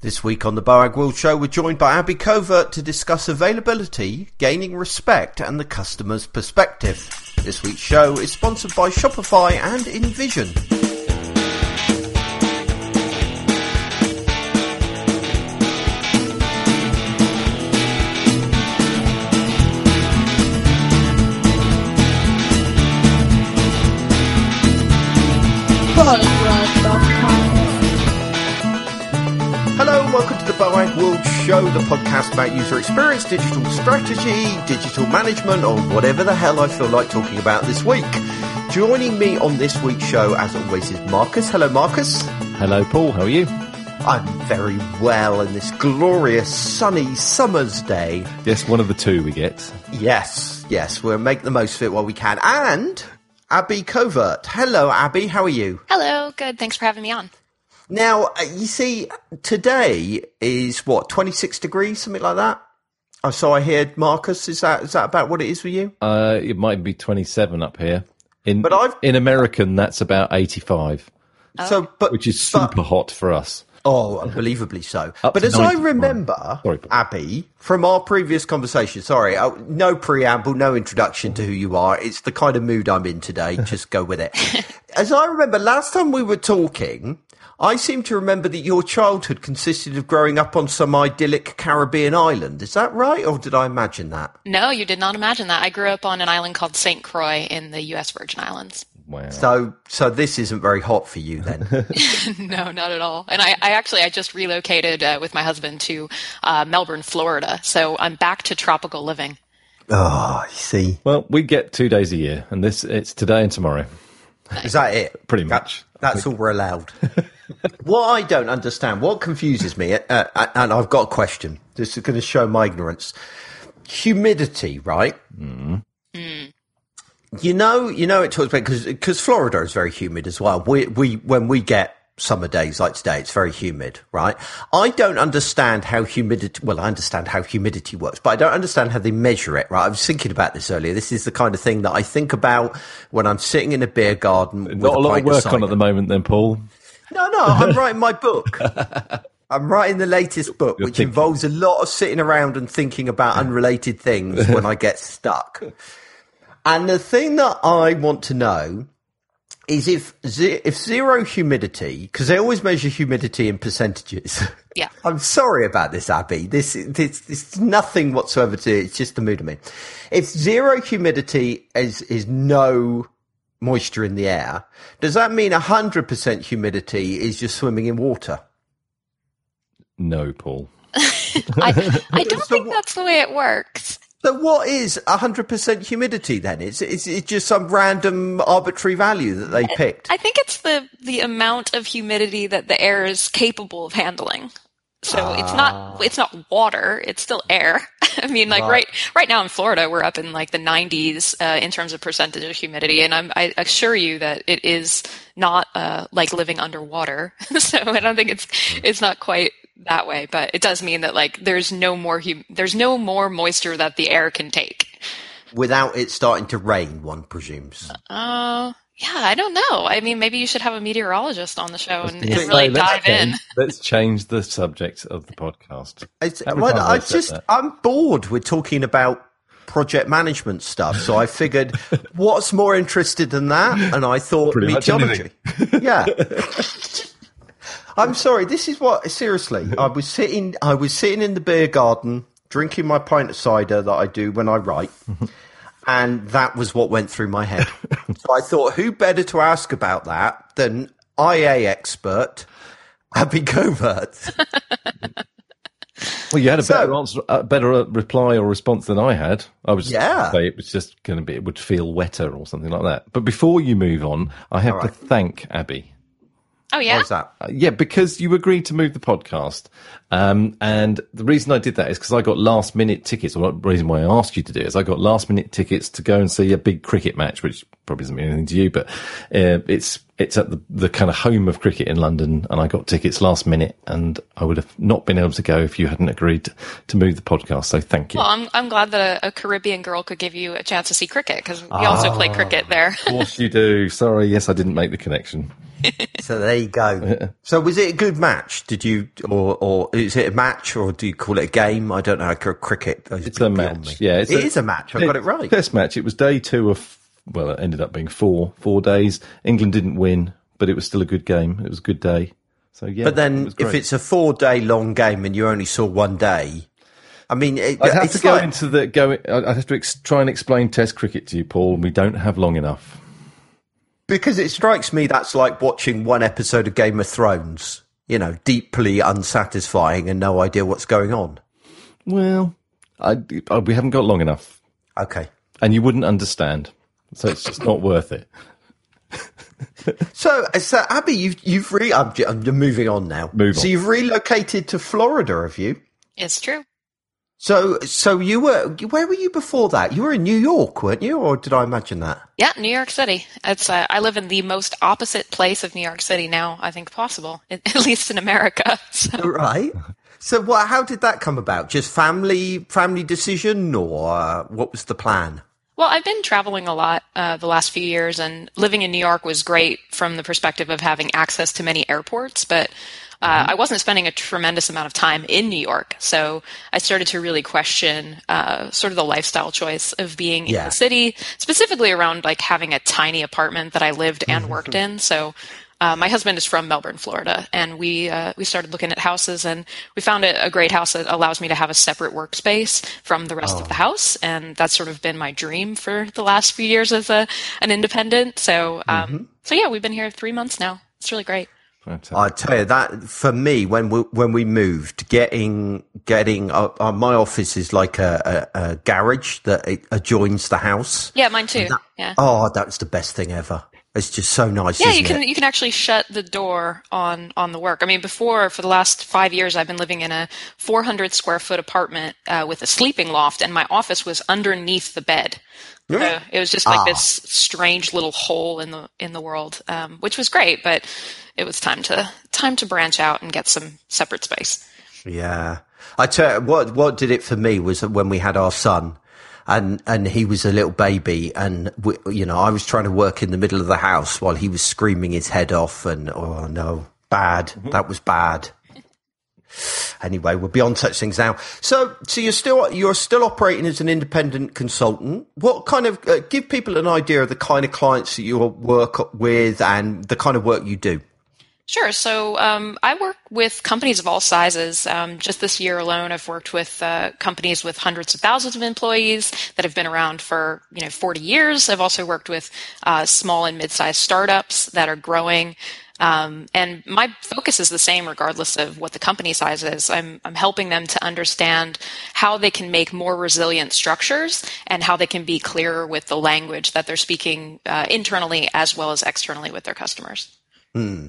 This week on the Boagworld Show, we're joined by Abby Covert to discuss availability, gaining respect, and the customer's perspective. This week's show is sponsored by Shopify and InVision. Welcome to the Boagworld Show, the podcast about user experience, digital strategy, digital management, or whatever the hell I feel like talking about this week. Joining me on this week's show, as always, is Marcus. Hello, Marcus. Hello, Paul. How are you? I'm very well in this glorious sunny summer's day. Yes, one of the two we get. Yes, yes, we'll make the most of it while we can. And Abby Covert. Hello, Abby. How are you? Hello, good. Thanks for having me on. Now, uh, you see, today is what, 26 degrees, something like that? Oh, so I hear, Marcus, is that, is that about what it is for you? Uh, it might be 27 up here. In, But I've- in American, that's about 85, So, but, which is but- super hot for us. Oh, unbelievably so. But to as I remember, Sorry, Abby, from our previous conversation, sorry, uh, no preamble, no introduction to who you are. It's the kind of mood I'm in today. Just go with it. as I remember, last time we were talking, I seem to remember that your childhood consisted of growing up on some idyllic Caribbean island. Is that right, or did I imagine that? No, you did not imagine that. I grew up on an island called St. Croix in the U.S. Virgin Islands. Wow. So, so this isn't very hot for you then. no, not at all. And I, I actually, I just relocated uh, with my husband to uh, Melbourne, Florida. So I'm back to tropical living. oh, you see, Well, we get two days a year, and this it's today and tomorrow. is that it? Pretty That- much. that's all we're allowed. what I don't understand, what confuses me, uh, uh, and I've got a question. This is going to show my ignorance. Humidity, right? You know, you know, it talks about because because Florida is very humid as well. We we when we get summer days like today, it's very humid, right? I don't understand how humidity. Well, I understand how humidity works, but I don't understand how they measure it. Right? I was thinking about this earlier. This is the kind of thing that I think about when I'm sitting in a beer garden. with Not a lot of work on at the moment, then, Paul. No, no, I'm writing my book. I'm writing the latest book, You're which thinking. involves a lot of sitting around and thinking about unrelated things when I get stuck. And the thing that I want to know is if ze- if zero humidity, because they always measure humidity in percentages. Yeah. I'm sorry about this, Abby. This this this is nothing whatsoever to it. It's just the mood of me. If zero humidity is is no moisture in the air, does that mean hundred percent humidity is just swimming in water? No, Paul. I, I don't So think what- that's the way it works. So what is hundred percent humidity then? Is is it just some random arbitrary value that they picked? I think it's the, the amount of humidity that the air is capable of handling. So it's not it's not water; it's still air. I mean, like Right. right right now in Florida, we're up in like the 90s uh, in terms of percentage of humidity, and I'm, I assure you that it is not uh, like living underwater. so I don't think it's it's not quite that way, but it does mean that like there's no more hum- there's no more moisture that the air can take. Without it starting to rain, one presumes. Uh, yeah, I don't know. I mean, maybe you should have a meteorologist on the show and, and really let's dive in. Let's change the subject of the podcast. It's, well, I have I said just that? I'm bored with talking about project management stuff. So I figured, what's more interested than that? And I thought Pretty meteorology. yeah. I'm sorry. This is what seriously. I was sitting. I was sitting in the beer garden, drinking my pint of cider that I do when I write. And that was what went through my head. so I thought, who better to ask about that than IA expert Abby Covert? Well, you had a So- better answer, a better uh, reply or response than I had. I was Yeah. it was just going to be, it would feel wetter or something like that. But before you move on, I have All to thank Abby. Oh yeah, What's that? Uh, yeah, because you agreed to move the podcast. Um, and the reason I did that is because I got last minute tickets, or the reason why I asked you to do it is I got last minute tickets to go and see a big cricket match, which probably doesn't mean anything to you, but uh, it's it's at the, the kind of home of cricket in London, and I got tickets last minute, and I would have not been able to go if you hadn't agreed to, to move the podcast. So thank you. Well, I'm I'm glad that a, a Caribbean girl could give you a chance to see cricket because we also play cricket there. Of course you do. Sorry, yes, I didn't make the connection. So there you go. So was it a good match? Did you, or or is it a match, or do you call it a game? I don't know. Cricket. It's a match. Yeah, it's it a, is a match. I got it right. Test match. It was day two of. Well, it ended up being four four days. England didn't win, but it was still a good game. It was a good day. So yeah. But then, it if it's a four day long game and you only saw one day, I mean, it, I'd have to go like, into the go. I'd have to ex- try and explain Test cricket to you, Paul. And we don't have long enough because it strikes me that's like watching one episode of Game of Thrones. You know, deeply unsatisfying and no idea what's going on. Well, I, I, we haven't got long enough. Okay, and you wouldn't understand, so it's just not worth it. so, uh, so Abby, you've you've re- I'm, I'm moving on now. Move on. So you've relocated to Florida, have you? It's true. So, so you were where were you before that? You were in New York, weren't you, or did I imagine that? Yeah, New York City. It's uh, I live in the most opposite place of New York City now. I think possible, at least in America. So. Right. So, what? How did that come about? Just family, family decision, or uh, what was the plan? Well, I've been traveling a lot uh, the last few years, and living in New York was great from the perspective of having access to many airports. But uh, mm-hmm. I wasn't spending a tremendous amount of time in New York, so I started to really question uh, sort of the lifestyle choice of being in the city, specifically around like having a tiny apartment that I lived and mm-hmm. worked in. So. Uh, my husband is from Melbourne, Florida, and we uh, we started looking at houses, and we found a, a, great house that allows me to have a separate workspace from the rest oh. of the oh. house, and that's sort of been my dream for the last few years as a an independent. So, um, mm-hmm. so yeah, we've been here three months now. It's really great. I tell you that for me, when we when we moved, getting getting uh, uh, my office is like a, a, a garage that adjoins the house. Yeah, mine too. That, yeah. Oh, that's the best thing ever. It's just so nice. Yeah, you can it? you can actually shut the door on on the work. I mean, before for the last five years, I've been living in a 400 square foot apartment uh, with a sleeping loft, and my office was underneath the bed. So it was just like ah. this strange little hole in the in the world, um, which was great. But it was time to time to branch out and get some separate space. Yeah, I tell you, what what did it for me was when we had our son. And and he was a little baby, and we, you know I was trying to work in the middle of the house while he was screaming his head off, and oh no, bad, mm-hmm. that was bad anyway, we're beyond on such things now. So, so you're still you're still operating as an independent consultant. What kind of uh, give people an idea of the kind of clients that you work with and the kind of work you do? Sure. So um, I work with companies of all sizes. Um, just this year alone, I've worked with uh, companies with hundreds of thousands of employees that have been around for you know 40 years. I've also worked with uh, small and mid-sized startups that are growing. Um, and my focus is the same regardless of what the company size is. I'm, I'm helping them to understand how they can make more resilient structures and how they can be clearer with the language that they're speaking uh, internally as well as externally with their customers. Hmm.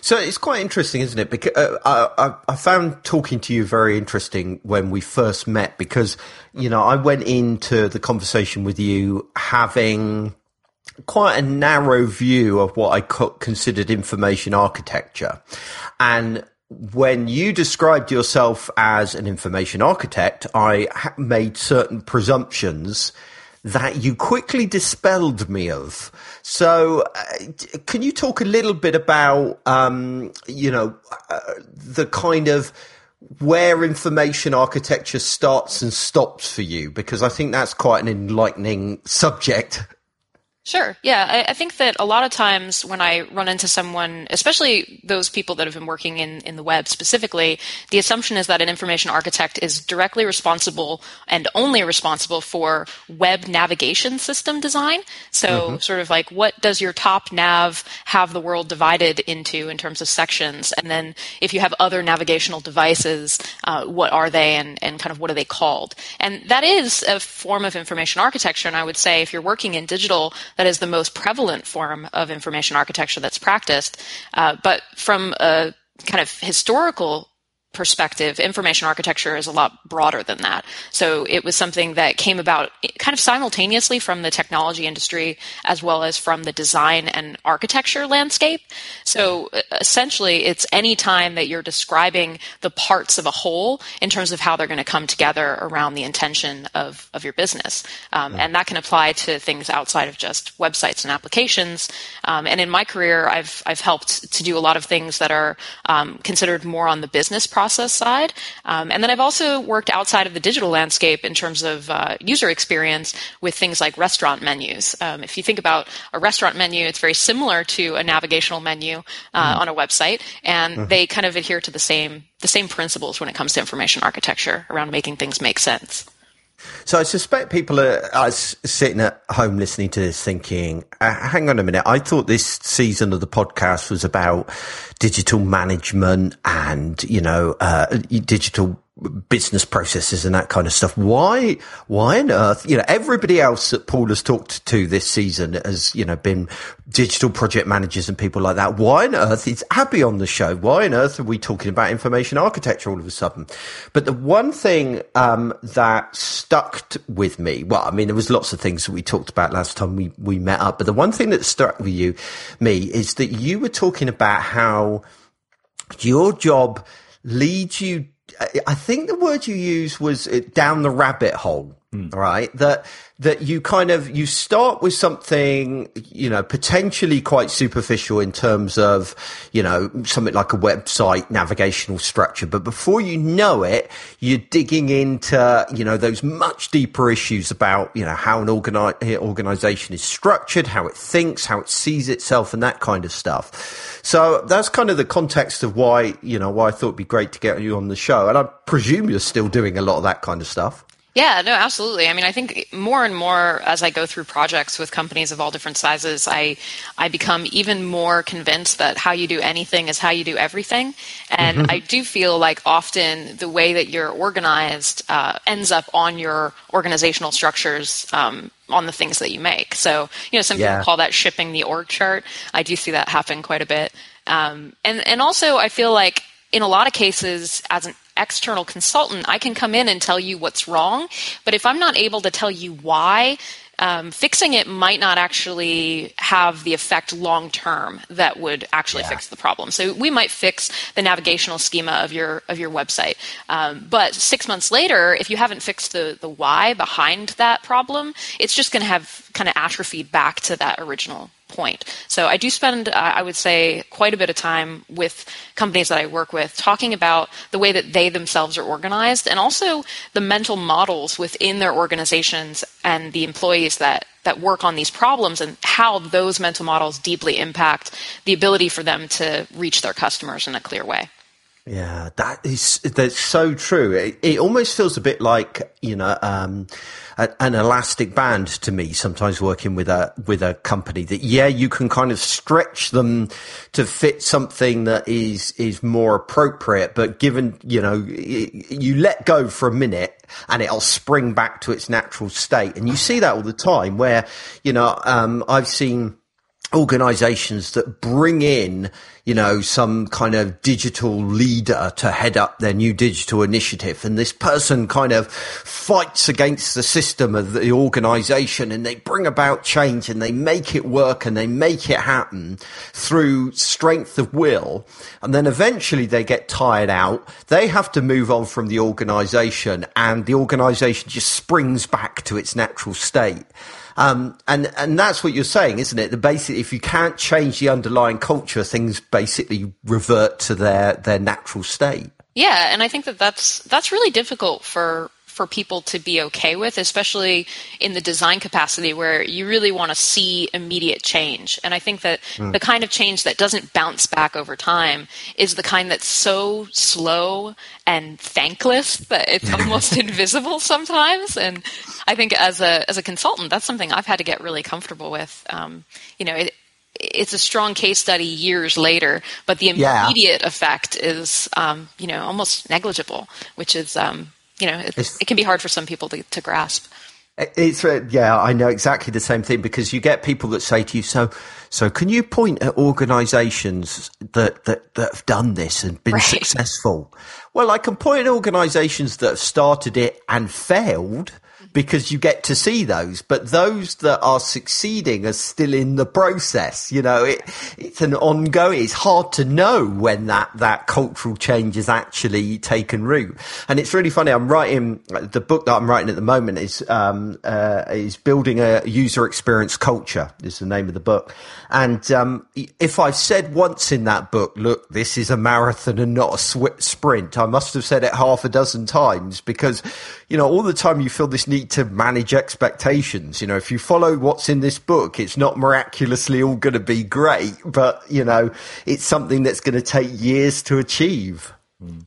So it's quite interesting, isn't it? Because uh, I, I, found talking to you very interesting when we first met because you know I went into the conversation with you having quite a narrow view of what I considered information architecture. And when you described yourself as an information architect, I made certain presumptions that you quickly dispelled me of. So, uh, can you talk a little bit about, um, you know, uh, the kind of where information architecture starts and stops for you? Because I think that's quite an enlightening subject. Sure. Yeah. I, I, think that a lot of times when I run into someone, especially those people that have been working in, in the web specifically, the assumption is that an information architect is directly responsible and only responsible for web navigation system design. So mm-hmm. sort of like what does your top nav have the world divided into in terms of sections? And then if you have other navigational devices, uh, what are they and, and kind of what are they called? And that is a form of information architecture. And I would say if you're working in digital, that is the most prevalent form of information architecture that's practiced. Uh, but from a kind of historical perspective, information architecture is a lot broader than that. So it was something that came about kind of simultaneously from the technology industry as well as from the design and architecture landscape. So essentially, it's any time that you're describing the parts of a whole in terms of how they're going to come together around the intention of, of your business. Um, and that can apply to things outside of just websites and applications. Um, and in my career, I've, I've helped to do a lot of things that are um, considered more on the business process process side. Um, and then I've also worked outside of the digital landscape in terms of uh, user experience with things like restaurant menus. Um, if you think about a restaurant menu, it's very similar to a navigational menu uh, mm. on a website, and mm. they kind of adhere to the same the same principles when it comes to information architecture around making things make sense. So I suspect people are, are, sitting at home listening to this thinking, uh, hang on a minute, I thought this season of the podcast was about digital management and, you know, uh, digital business processes and that kind of stuff. Why, why on earth, you know, everybody else that Paul has talked to this season has, you know, been digital project managers and people like that. Why on earth is Abby on the show? Why on earth are we talking about information architecture all of a sudden? But the one thing, um, that stuck with me, well, I mean, there was lots of things that we talked about last time we, we met up, but the one thing that stuck with you, me, is that you were talking about how your job leads you I think the word you used was uh, down the rabbit hole, mm. right? That that you kind of you start with something you know potentially quite superficial in terms of you know something like a website navigational structure but before you know it you're digging into you know those much deeper issues about you know how an organi- organization is structured how it thinks how it sees itself and that kind of stuff so that's kind of the context of why you know why I thought it'd be great to get you on the show and I presume you're still doing a lot of that kind of stuff yeah, no, absolutely. I mean, I think more and more as I go through projects with companies of all different sizes, I I become even more convinced that how you do anything is how you do everything. And mm-hmm. I do feel like often the way that you're organized uh, ends up on your organizational structures. Um, on the things that you make. So, you know, some yeah. people call that shipping the org chart. I do see that happen quite a bit. Um, and, and also I feel like in a lot of cases, as an external consultant, I can come in and tell you what's wrong. But if I'm not able to tell you why, um, fixing it might not actually have the effect long term that would actually yeah. fix the problem. So we might fix the navigational schema of your of your website, um, but six months later, if you haven't fixed the the why behind that problem, it's just going to have kind of atrophied back to that original point. So I do spend, uh, I would say, quite a bit of time with companies that I work with talking about the way that they themselves are organized and also the mental models within their organizations and the employees that that work on these problems and how those mental models deeply impact the ability for them to reach their customers in a clear way. Yeah, that is that's so true. It, it almost feels a bit like you know um, a, an elastic band to me. Sometimes working with a with a company that yeah, you can kind of stretch them to fit something that is is more appropriate, but given you know you let go for a minute and it'll spring back to its natural state, and you see that all the time. Where you know um, I've seen organizations that bring in, you know, some kind of digital leader to head up their new digital initiative. And this person kind of fights against the system of the organization and they bring about change and they make it work and they make it happen through strength of will. And then eventually they get tired out. They have to move on from the organization and the organization just springs back to its natural state. Um, and, and that's what you're saying, isn't it? The basically, if you can't change the underlying culture, things basically revert to their, their natural state. Yeah. And I think that that's, that's really difficult for, for people to be okay with, especially in the design capacity where you really want to see immediate change. And I think that mm. the kind of change that doesn't bounce back over time is the kind that's so slow and thankless that it's almost invisible sometimes. And I think as a as a consultant, that's something I've had to get really comfortable with. Um, you know, it, it's a strong case study years later, but the immediate yeah. effect is, um, you know, almost negligible, which is um, you know, it, it, can be hard for some people to, to grasp. It's uh, yeah, I know exactly the same thing because you get people that say to you, "So, so can you point at organisations that, that that have done this and been right. successful?" Well, I can point at organisations that have started it and failed, because you get to see those. But those that are succeeding are still in the process. You know, it, it's an ongoing, it's hard to know when that, that cultural change is actually taken root. And it's really funny. I'm writing the book that I'm writing at the moment is, um, uh, is building a user experience culture is the name of the book. And, um, if I've said once in that book, look, this is a marathon and not a sw- sprint, I must have said it half a dozen times because, you know, all the time you feel this need need to manage expectations. You know, if you follow what's in this book, it's not miraculously all going to be great, but you know, it's something that's going to take years to achieve.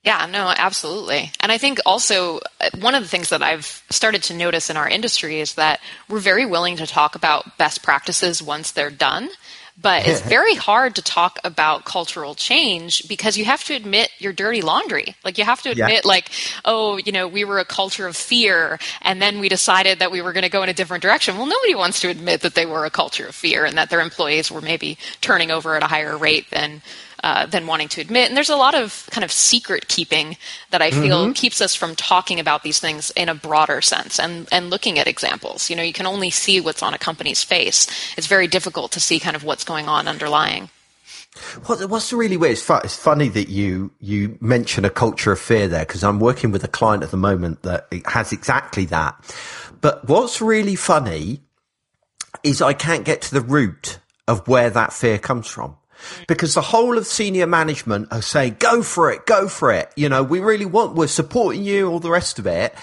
Yeah, no, absolutely. And I think also uh, one of the things that I've started to notice in our industry is that we're very willing to talk about best practices once they're done. But it's very hard to talk about cultural change because you have to admit your dirty laundry. Like you have to admit, yeah. like, oh, you know, we were a culture of fear, and then we decided that we were going to go in a different direction. Well, nobody wants to admit that they were a culture of fear and that their employees were maybe turning over at a higher rate than uh, than wanting to admit. And there's a lot of kind of secret keeping that I feel mm-hmm. keeps us from talking about these things in a broader sense and, and looking at examples. You know, you can only see what's on a company's face. It's very difficult to see kind of what's going on underlying. what's really weird? It's, fu- it's, funny that you you mention a culture of fear there because I'm working with a client at the moment that has exactly that. But what's really funny is I can't get to the root of where that fear comes from because the whole of senior management are saying, go for it, go for it. You know, we really want, we're supporting you, all the rest of it.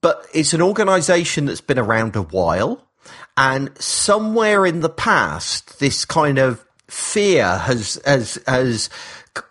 But it's an organization that's been around a while. And somewhere in the past, this kind of fear has, has, has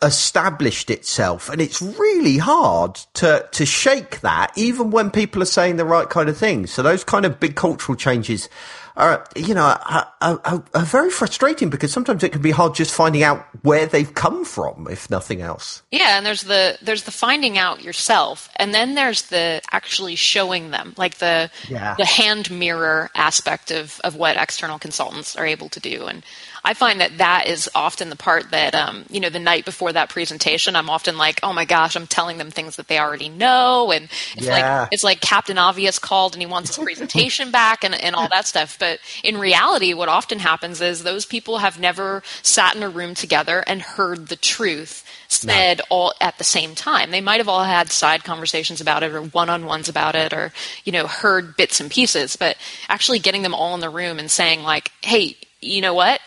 established itself. And it's really hard to, to shake that, even when people are saying the right kind of things. So those kind of big cultural changes are, you know, are, are, are, very frustrating because sometimes it can be hard just finding out where they've come from, if nothing else. Yeah, and there's the there's the finding out yourself, and then there's the actually showing them, like the yeah. the hand mirror aspect of of what external consultants are able to do, and I find that that is often the part that, um, you know, the night before that presentation, I'm often like, oh my gosh, I'm telling them things that they already know. And it's yeah. like, it's like Captain Obvious called and he wants his presentation back and, and all that stuff. But in reality, what often happens is those people have never sat in a room together and heard the truth said no. all at the same time. They might have all had side conversations about it or one-on-ones about it or, you know, heard bits and pieces, but actually getting them all in the room and saying like, hey, you know what?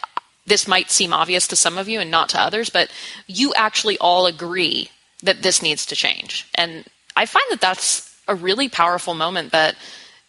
this might seem obvious to some of you and not to others, but you actually all agree that this needs to change. And I find that that's a really powerful moment that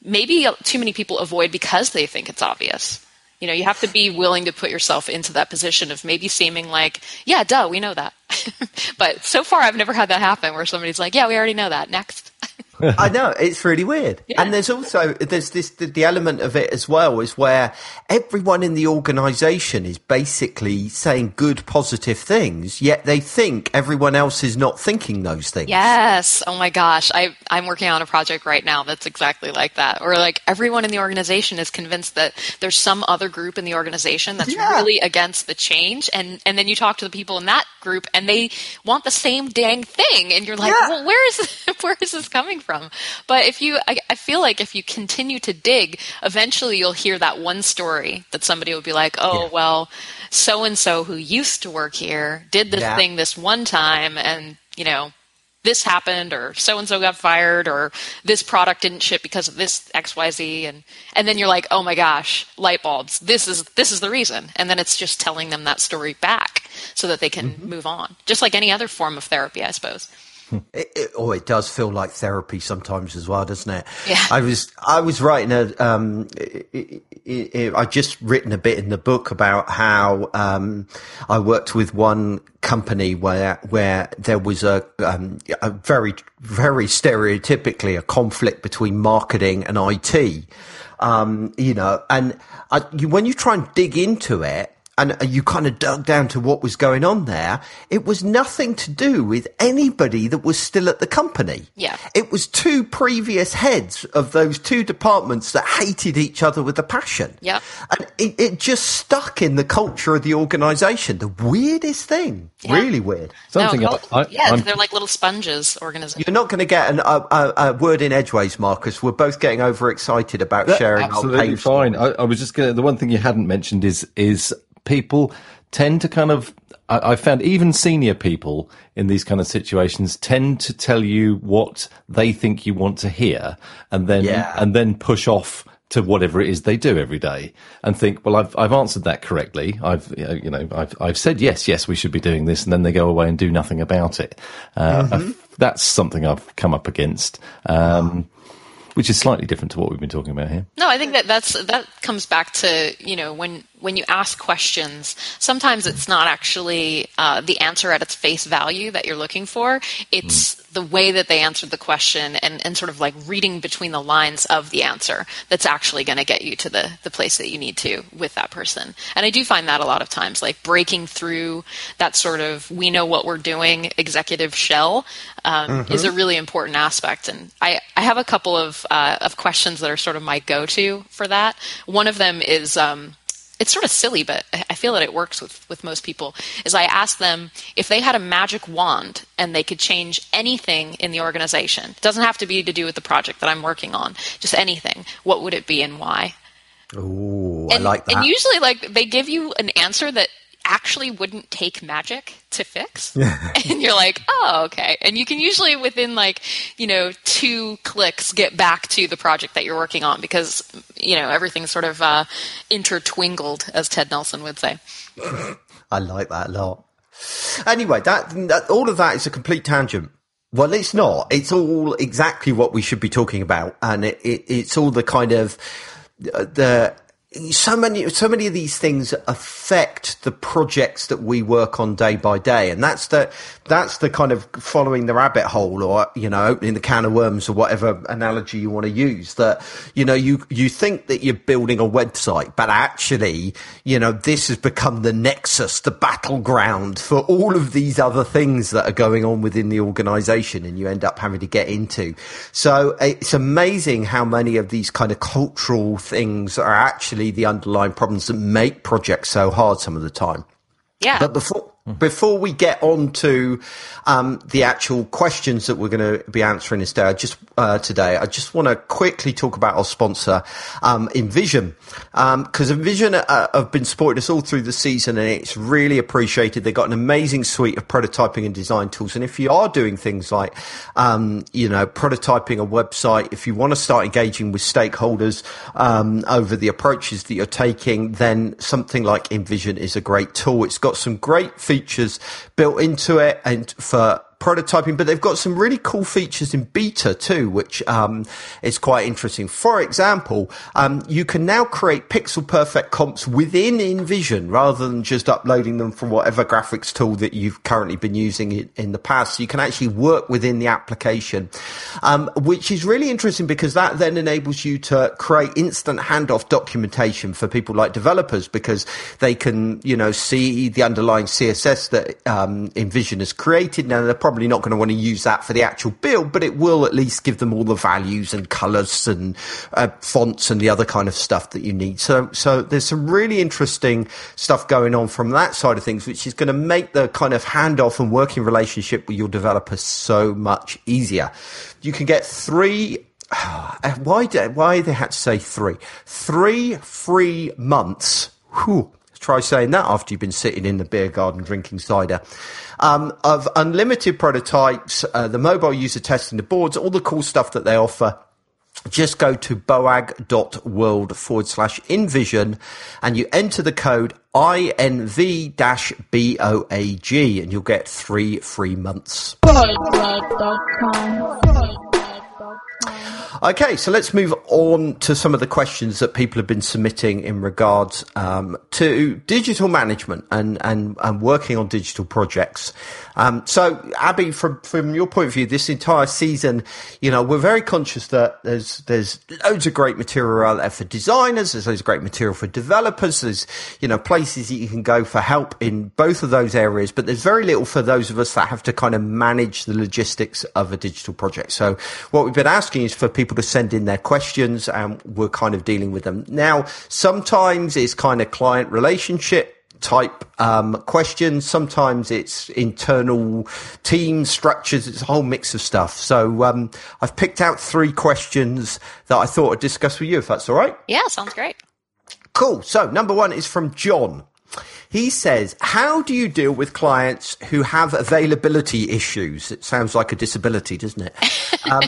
maybe too many people avoid because they think it's obvious. You know, you have to be willing to put yourself into that position of maybe seeming like, yeah, duh, we know that. but so far, I've never had that happen where somebody's like, yeah, we already know that. Next. I know it's really weird, yeah. and there's also there's this the, the, element of it as well is where everyone in the organisation is basically saying good, positive things, yet they think everyone else is not thinking those things. Yes. Oh my gosh, I I'm working on a project right now that's exactly like that. Or like everyone in the organization is convinced that there's some other group in the organization that's yeah. really against the change, and and then you talk to the people in that group, and they want the same dang thing, and you're like, yeah. well, where is where is this coming from? But if you, I, I feel like if you continue to dig, eventually you'll hear that one story that somebody will be like, oh, yeah. well, so and so who used to work here did this yeah. thing this one time and, you know, this happened or so and so got fired or this product didn't ship because of this xyz and and then you're like oh my gosh light bulbs this is this is the reason and then it's just telling them that story back so that they can mm-hmm. move on just like any other form of therapy i suppose it, it, oh, it does feel like therapy sometimes as well, doesn't it? Yeah. I was I was writing a um, it, I just written a bit in the book about how um, I worked with one company where where there was a, um, a very very stereotypically a conflict between marketing and IT. Um, you know, and I, you, when you try and dig into it, and you kind of dug down to what was going on there, it was nothing to do with anybody that was still at the company. Yeah. It was two previous heads of those two departments that hated each other with a passion. Yeah. And it, it just stuck in the culture of the organization. The weirdest thing. Yeah. Really weird. Something no, I, I, yeah, I'm- they're like little sponges organization. You're not going to get an, a, a, a word in edgeways, Marcus. We're both getting overexcited about sharing absolutely pain fine. I, I was just going to. The one thing you hadn't mentioned is is people tend to kind of. I, I found even senior people in these kind of situations tend to tell you what they think you want to hear, and then Yeah. and then push off to whatever it is they do every day, and think, well, I've I've answered that correctly. I've uh, you know I've I've said yes, yes, we should be doing this, and then they go away and do nothing about it. Uh, I've- that's something I've come up against. Um, which is slightly different to what we've been talking about here. No, I think that that's that comes back to you know when when you ask questions, sometimes it's not actually uh, the answer at its face value that you're looking for. It's the way that they answered the question and, and sort of like reading between the lines of the answer that's actually going to get you to the the place that you need to with that person. And I do find that a lot of times, like breaking through that sort of we know what we're doing executive shell um, is a really important aspect. And I I have a couple of uh, of questions that are sort of my go to for that. One of them is. Um, it's sort of silly, but I feel that it works with, with most people. Is I ask them if they had a magic wand and they could change anything in the organization. It doesn't have to be to do with the project that I'm working on, just anything. What would it be and why? Ooh, I like that. and usually, like they give you an answer that actually wouldn't take magic to fix, and you're like, oh, okay. And you can usually within like you know two clicks get back to the project that you're working on because you know everything's sort of uh, intertwingled, as Ted Nelson would say. I like that a lot. Anyway, that, that all of that is a complete tangent. Well, it's not. It's all exactly what we should be talking about, and it, it, it's all the kind of uh, the so many so many of these things affect the projects that we work on day by day, and that's the that's the kind of following the rabbit hole, or you know, opening the can of worms, or whatever analogy you want to use. That you know, you you think that you're building a website, but actually, you know, this has become the nexus, the battleground for all of these other things that are going on within the organization, and you end up having to get into. So it's amazing how many of these kind of cultural things are actually the underlying problems that make projects so hard some of the time. Yeah. But before before we get on to um, the actual questions that we're going to be answering today, I just uh, today I just want to quickly talk about our sponsor, um, InVision, because InVision uh, have been supporting us all through the season, and it's really appreciated. They've got an amazing suite of prototyping and design tools, and if you are doing things like um, you know prototyping a website, if you want to start engaging with stakeholders um, over the approaches that you're taking, then something like InVision is a great tool. It's got some great features built into it and for prototyping, but they've got some really cool features in beta too, which um, is quite interesting. For example, um, you can now create pixel perfect comps within InVision rather than just uploading them from whatever graphics tool that you've currently been using in, in the past. So you can actually work within the application, um, which is really interesting because that then enables you to create instant handoff documentation for people like developers because they can, you know, see the underlying CSS that um, InVision has created. Now they're probably not going to want to use that for the actual build, but it will at least give them all the values and colors and uh, fonts and the other kind of stuff that you need. So, so there's some really interesting stuff going on from that side of things, which is going to make the kind of handoff and working relationship with your developers so much easier. You can get three why did why they had to say three? Three free months. Whew. Try saying that after you've been sitting in the beer garden drinking cider. Um, of unlimited prototypes, uh, the mobile user testing, the boards, all the cool stuff that they offer. Just go to boag.world forward slash envision and you enter the code INV BOAG and you'll get three free months. Okay, so let's move on to some of the questions that people have been submitting in regards um, to digital management and, and, and working on digital projects. Um, so, Abby, from from your point of view, this entire season, you know, we're very conscious that there's there's loads of great material out there for designers. There's loads of great material for developers. There's you know places that you can go for help in both of those areas, but there's very little for those of us that have to kind of manage the logistics of a digital project. So, what we've been asking is for people to send in their questions, and we're kind of dealing with them now. Sometimes it's kind of client relationship type um, questions. Sometimes it's internal team structures. It's a whole mix of stuff. So um, I've picked out three questions that I thought I'd discuss with you, if that's all right. Yeah, sounds great. Cool. So number one is from John. He says, How do you deal with clients who have availability issues? It sounds like a disability, doesn't it? Um,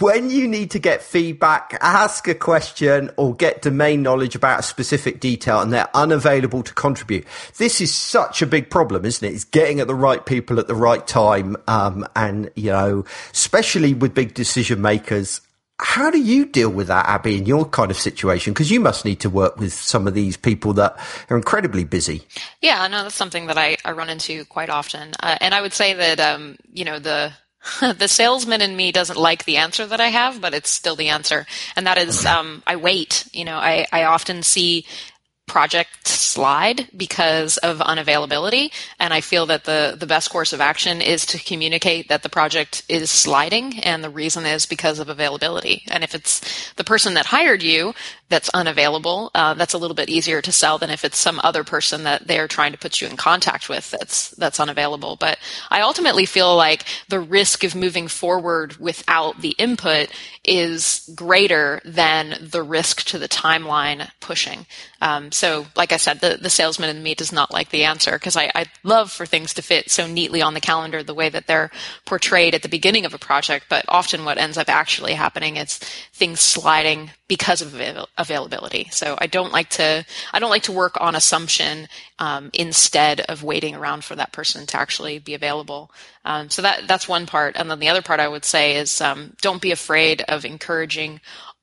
when you need to get feedback, ask a question or get domain knowledge about a specific detail and they're unavailable to contribute. This is such a big problem, isn't it? It's getting at the right people at the right time. Um, and, you know, especially with big decision makers. How do you deal with that, Abby, in your kind of situation? Because you must need to work with some of these people that are incredibly busy. Yeah, no, that's something that I, I run into quite often. Uh, and I would say that, um, you know, the, the salesman in me doesn't like the answer that I have, but it's still the answer. And that is, um, I wait. You know, I, I often see project slide because of unavailability. And I feel that the, the best course of action is to communicate that the project is sliding and the reason is because of availability. And if it's the person that hired you that's unavailable, uh, that's a little bit easier to sell than if it's some other person that they're trying to put you in contact with that's that's unavailable. But I ultimately feel like the risk of moving forward without the input is greater than the risk to the timeline pushing. Um, so, like I said, the, the salesman in me does not like the answer because I, I love for things to fit so neatly on the calendar the way that they're portrayed at the beginning of a project. But often what ends up actually happening is things sliding because of avail- availability. So I don't like to I don't like to work on assumption um, instead of waiting around for that person to actually be available. Um, so that that's one part, and then the other part I would say is um, don't be afraid of encouraging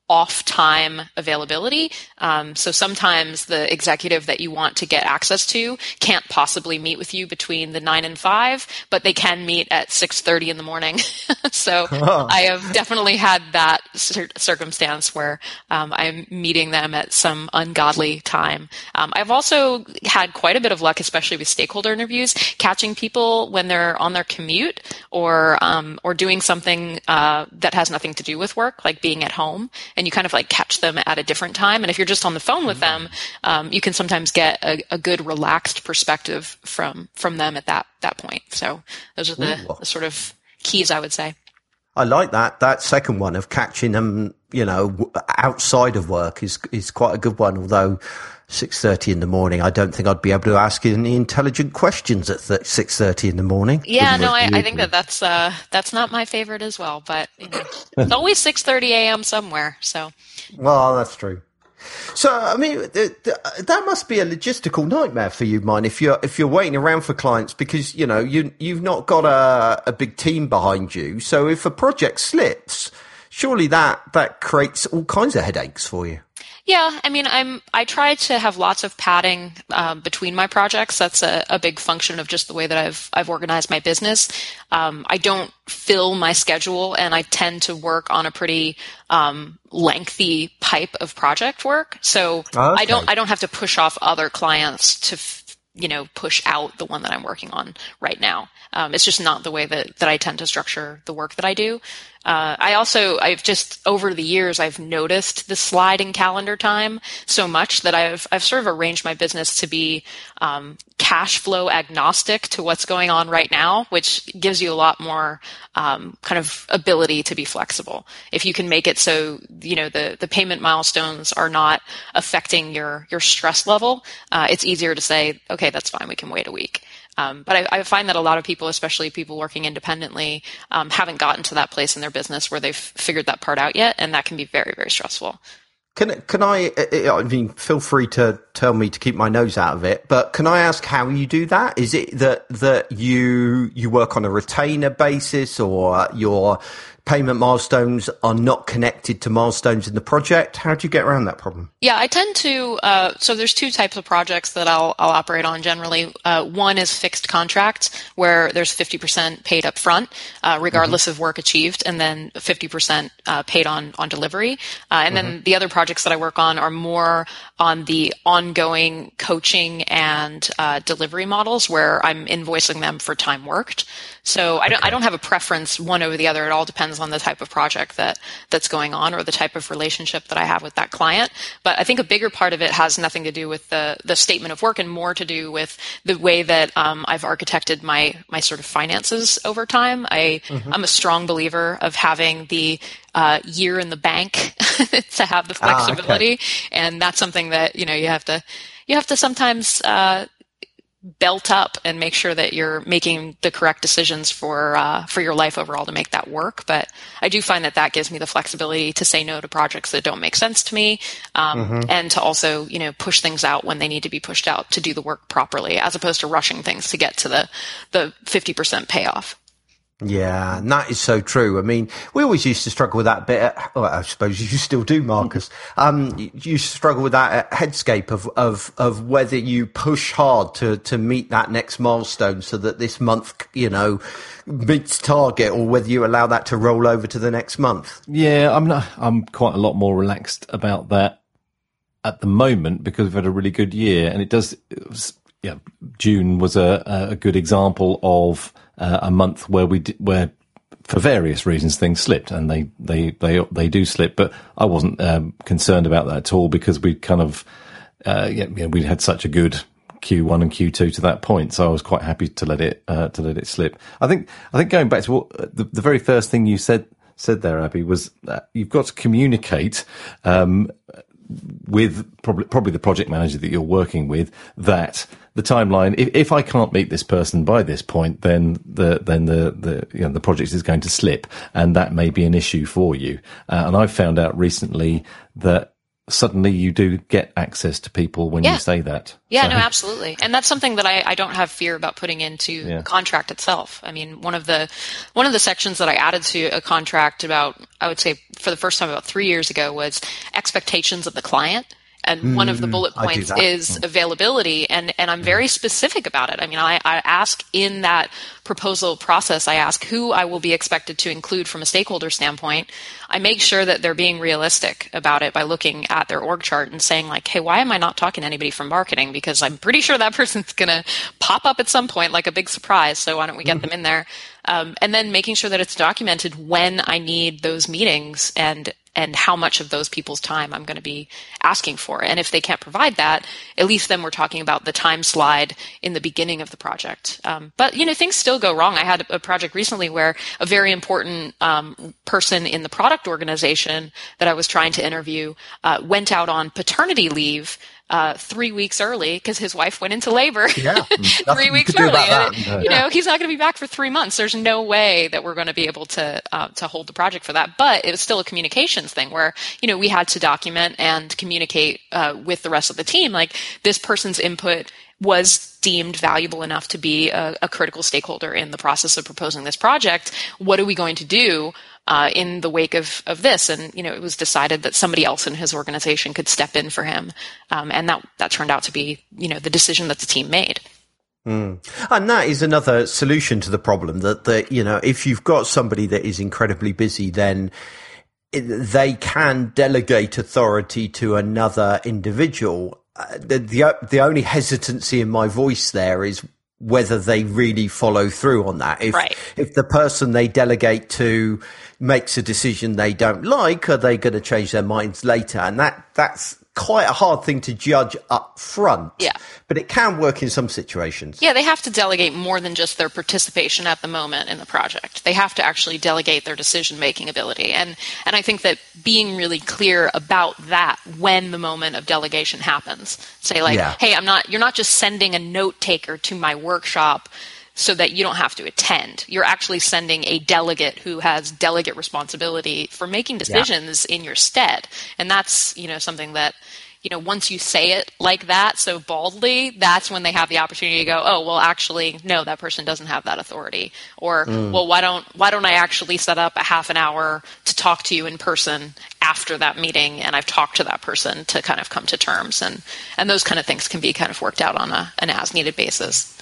off time availability. Um, so sometimes the executive that you want to get access to can't possibly meet with you between the nine and five, but they can meet at six thirty in the morning. so oh. I have definitely had that cir- circumstance where um, I'm meeting them at some ungodly time. Um, I've also had quite a bit of luck, especially with stakeholder interviews, catching people when they're on their commute or um, or doing something uh, that has nothing to do with work, like being at home and you kind of like catch them at a different time. And if you're just on the phone with them, um, you can sometimes get a, a, good relaxed perspective from from them at that that point. So those are the, the sort of keys I would say. I like that. That second one of catching them, you know, outside of work is is quite a good one. Although six thirty in the morning, I don't think I'd be able to ask any intelligent questions at th- six thirty in the morning. Yeah, no, I, I, think that that's uh, that's not my favorite as well. But you know, it's always six thirty a.m. somewhere. So, well, that's true. So, I mean, that must be a logistical nightmare for you, mine. If you're if you're waiting around for clients because you know you you've not got a a big team behind you. So, if a project slips, surely that that creates all kinds of headaches for you. Yeah, I mean, I'm I try to have lots of padding um, between my projects. That's a, a, big function of just the way that I've I've organized my business. Um, I don't fill my schedule, and I tend to work on a pretty um, lengthy pipe of project work. So okay. I don't I don't have to push off other clients to you know push out the one that I'm working on right now. Um, it's just not the way that, that I tend to structure the work that I do. Uh, I also, I've just over the years, I've noticed the slide in calendar time so much that I've, I've sort of arranged my business to be um, cash flow agnostic to what's going on right now, which gives you a lot more um, kind of ability to be flexible. If you can make it so, you know, the, the payment milestones are not affecting your, your stress level, uh, it's easier to say, okay, that's fine, we can wait a week. Um, but I, I, find that a lot of people, especially people working independently, um, haven't gotten to that place in their business where they've figured that part out yet, and that can be very, very stressful. Can can I? I mean, feel free to tell me to keep my nose out of it. But can I ask how you do that? Is it that that you you work on a retainer basis, or you're payment milestones are not connected to milestones in the project. How do you get around that problem? Yeah, I tend to. Uh, so there's two types of projects that I'll, I'll operate on generally. Uh, one is fixed contracts where there's 50% paid up front, uh, regardless mm-hmm. of work achieved, and then 50% uh, paid on on delivery. Uh, and mm-hmm. then the other projects that I work on are more on the ongoing coaching and uh, delivery models where I'm invoicing them for time worked. So I don't. I don't have a preference one over the other. It all depends on the type of project that, that's going on or the type of relationship that I have with that client. But I think a bigger part of it has nothing to do with the, the statement of work and more to do with the way that um, I've architected my, my sort of finances over time. I, mm-hmm. I'm a strong believer of having the uh, year in the bank to have the flexibility. Ah, okay. And that's something that, you know, you have to, you have to sometimes, uh, belt up and make sure that you're making the correct decisions for uh, for your life overall to make that work. But I do find that that gives me the flexibility to say no to projects that don't make sense to me, um, mm-hmm. and to also you know push things out when they need to be pushed out to do the work properly, as opposed to rushing things to get to the the fifty percent payoff. Yeah, and that is so true. I mean, we always used to struggle with that bit. well, I suppose you still do, Marcus. Um, you to struggle with that headscape of, of, of whether you push hard to, to meet that next milestone so that this month, you know, meets target or whether you allow that to roll over to the next month. Yeah, I'm not, I'm quite a lot more relaxed about that at the moment because we've had a really good year and it does, it was, yeah, June was a, a good example of, uh, a month where we d- where for various reasons things slipped and they they they they do slip but i wasn't um, concerned about that at all because we kind of uh, yeah, yeah we had such a good q1 and q2 to that point so i was quite happy to let it uh, to let it slip. I think i think going back to what the, the very first thing you said said there abby was you've got to communicate um, with probably probably the project manager that you're working with that the timeline if, if I can't meet this person by this point then the then the the you know, the project is going to slip and that may be an issue for you uh, and I've found out recently that suddenly you do get access to people when yeah. you say that. Yeah, so. no, absolutely. And that's something that I, I don't have fear about putting into yeah. the contract itself. I mean, one of the, one of the sections that I added to a contract about, I would say for the first time about three years ago was expectations of the client. And mm, one of the bullet points is mm. availability. And, and I'm very specific about it. I mean, I, I ask in that proposal process, I ask who I will be expected to include from a stakeholder standpoint. I make sure that they're being realistic about it by looking at their org chart and saying like, hey, why am I not talking to anybody from marketing? Because I'm pretty sure that person's going to pop up at some point like a big surprise. So why don't we get mm-hmm. them in there? Um, and then making sure that it's documented when I need those meetings and and how much of those people's time I'm going to be asking for. And if they can't provide that, at least then we're talking about the time slide in the beginning of the project. Um, but you know, things still go wrong. I had a project recently where a very important um, person in the product organization that I was trying to interview uh, went out on paternity leave uh, three weeks early because his wife went into labor. Yeah, three weeks early. And, you know, he's not going to be back for three months. There's no way that we're going to be able to uh, to hold the project for that. But it was still a communications thing where you know we had to document and communicate uh, with the rest of the team. Like this person's input was deemed valuable enough to be a, a critical stakeholder in the process of proposing this project. What are we going to do? uh, in the wake of, of this. And, you know, it was decided that somebody else in his organization could step in for him. Um, and that, that turned out to be, you know, the decision that the team made. Mm. And that is another solution to the problem that, that, you know, if you've got somebody that is incredibly busy, then they can delegate authority to another individual. Uh, the, the, the only hesitancy in my voice there is whether they really follow through on that. If, right. if the person they delegate to makes a decision they don't like, are they going to change their minds later? And that, that's quite a hard thing to judge up front. Yeah. But it can work in some situations. Yeah, they have to delegate more than just their participation at the moment in the project. They have to actually delegate their decision making ability. And and I think that being really clear about that when the moment of delegation happens. Say like, yeah. hey, I'm not you're not just sending a note taker to my workshop so that you don't have to attend. You're actually sending a delegate who has delegate responsibility for making decisions yeah. in your stead. And that's, you know, something that you know, once you say it like that so baldly, that's when they have the opportunity to go, oh, well, actually, no, that person doesn't have that authority. Or, mm. well, why don't why don't I actually set up a half an hour to talk to you in person after that meeting, and I've talked to that person to kind of come to terms, and and those kind of things can be kind of worked out on a, an as needed basis.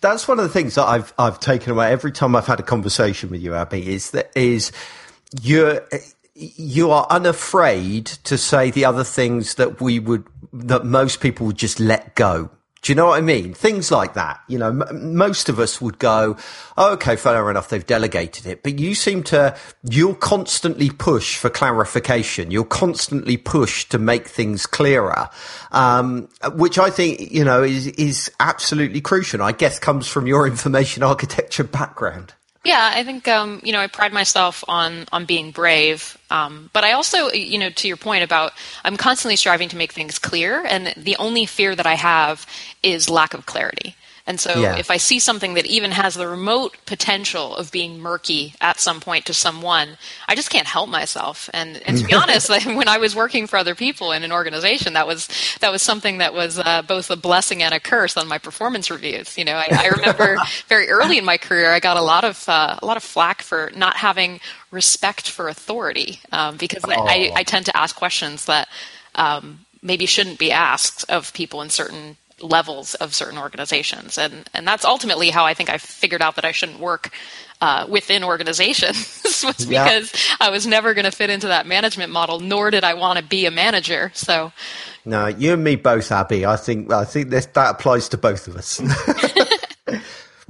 That's one of the things that I've I've taken away every time I've had a conversation with you, Abby. Is that is you're you are unafraid to say the other things that we would that most people would just let go do you know what I mean? Things like that. You know, m- most of us would go, oh, okay, fair enough, they've delegated it. But you seem to, you'll constantly push for clarification. You'll constantly push to make things clearer, um, which I think, you know, is, is absolutely crucial. I guess comes from your information architecture background. Yeah, I think um, you know I pride myself on on being brave, um, but I also you know to your point about I'm constantly striving to make things clear, and the only fear that I have is lack of clarity. And so yeah. if I see something that even has the remote potential of being murky at some point to someone, I just can't help myself. And, and to be honest, when I was working for other people in an organization, that was that was something that was uh, both a blessing and a curse on my performance reviews. You know, I, I remember very early in my career, I got a lot of uh, a lot of flack for not having respect for authority um, because oh. I, I, tend to ask questions that um, maybe shouldn't be asked of people in certain levels of certain organizations. And, and that's ultimately how I think I figured out that I shouldn't work uh, within organizations was yeah. because I was never going to fit into that management model, nor did I want to be a manager. So, no, you and me both, Abby. I think I think this, that applies to both of us.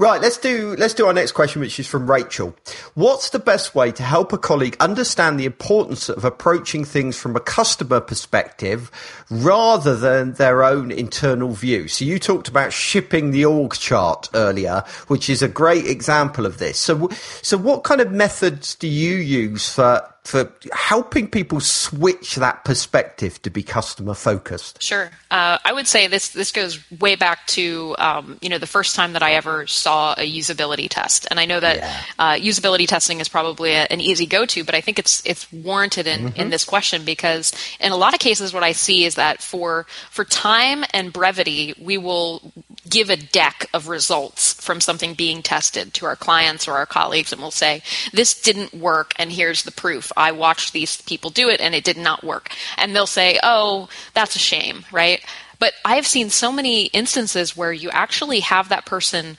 Right, let's do let's do our next question, which is from Rachel. What's the best way to help a colleague understand the importance of approaching things from a customer perspective rather than their own internal view? So you talked about shipping the org chart earlier, which is a great example of this. So so what kind of methods do you use for for helping people switch that perspective to be customer focused? Sure, uh, I would say this this goes way back to um, you know the first time that I ever saw a usability test, and I know that yeah. uh, usability testing is probably a, an easy go to, but I think it's it's warranted in, mm-hmm. in this question because in a lot of cases, what I see is that for for time and brevity, we will give a deck of results from something being tested to our clients or our colleagues, and we'll say this didn't work, and here's the proof I watched these people do it and it did not work. And they'll say, oh, that's a shame, right? But I have seen so many instances where you actually have that person